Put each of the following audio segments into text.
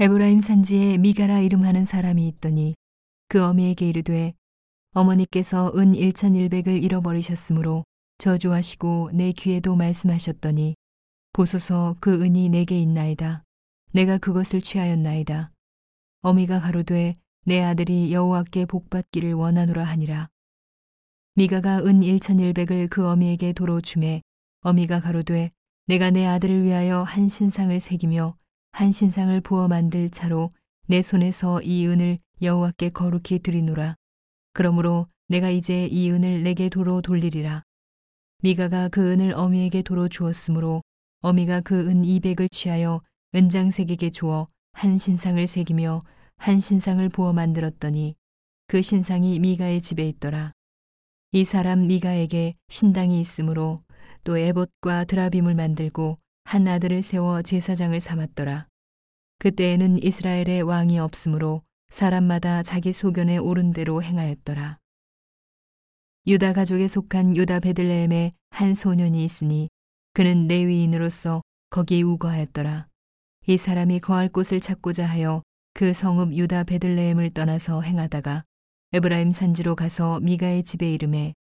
에브라임 산지에 미가라 이름하는 사람이 있더니 그 어미에게 이르되 어머니께서 은 1100을 잃어버리셨으므로 저주하시고 내 귀에도 말씀하셨더니 보소서 그 은이 내게 있나이다. 내가 그것을 취하였나이다. 어미가 가로되 내 아들이 여호와께 복받기를 원하노라 하니라. 미가가 은 1100을 그 어미에게 도로 주매 어미가 가로되 내가 내 아들을 위하여 한 신상을 새기며 한 신상을 부어 만들 차로 내 손에서 이 은을 여호와께 거룩히 드리노라. 그러므로 내가 이제 이 은을 내게 도로 돌리리라. 미가가 그 은을 어미에게 도로 주었으므로 어미가 그은 200을 취하여 은장색에게 주어 한 신상을 새기며 한 신상을 부어 만들었더니 그 신상이 미가의 집에 있더라. 이 사람 미가에게 신당이 있으므로 또 에봇과 드라빔을 만들고 한 아들을 세워 제사장을 삼았더라. 그때에는 이스라엘의 왕이 없으므로 사람마다 자기 소견에 오른 대로 행하였더라. 유다 가족에 속한 유다 베들레헴에 한 소년이 있으니 그는 레위인으로서 거기 우거하였더라. 이 사람이 거할 곳을 찾고자 하여 그 성읍 유다 베들레헴을 떠나서 행하다가 에브라임 산지로 가서 미가의 집에 이름에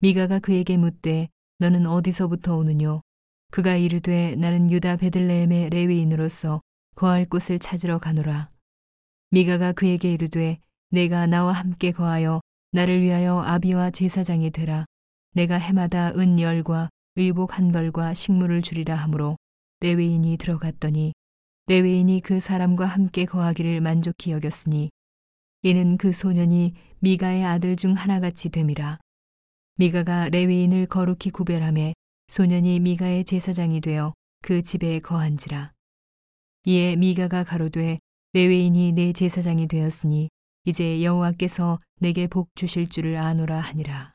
미가가 그에게 묻되 너는 어디서부터 오느뇨? 그가 이르되 나는 유다 베들레헴의 레위인으로서 거할 곳을 찾으러 가노라. 미가가 그에게 이르되 내가 나와 함께 거하여 나를 위하여 아비와 제사장이 되라. 내가 해마다 은 열과 의복 한 벌과 식물을 주리라 하므로 레위인이 들어갔더니 레위인이 그 사람과 함께 거하기를 만족히 여겼으니 이는 그 소년이 미가의 아들 중 하나같이 됨이라. 미가가 레웨인을 거룩히 구별함에 소년이 미가의 제사장이 되어 그 집에 거한지라. 이에 미가가 가로되 레웨인이 내 제사장이 되었으니 이제 여호와께서 내게 복 주실 줄을 아노라 하니라.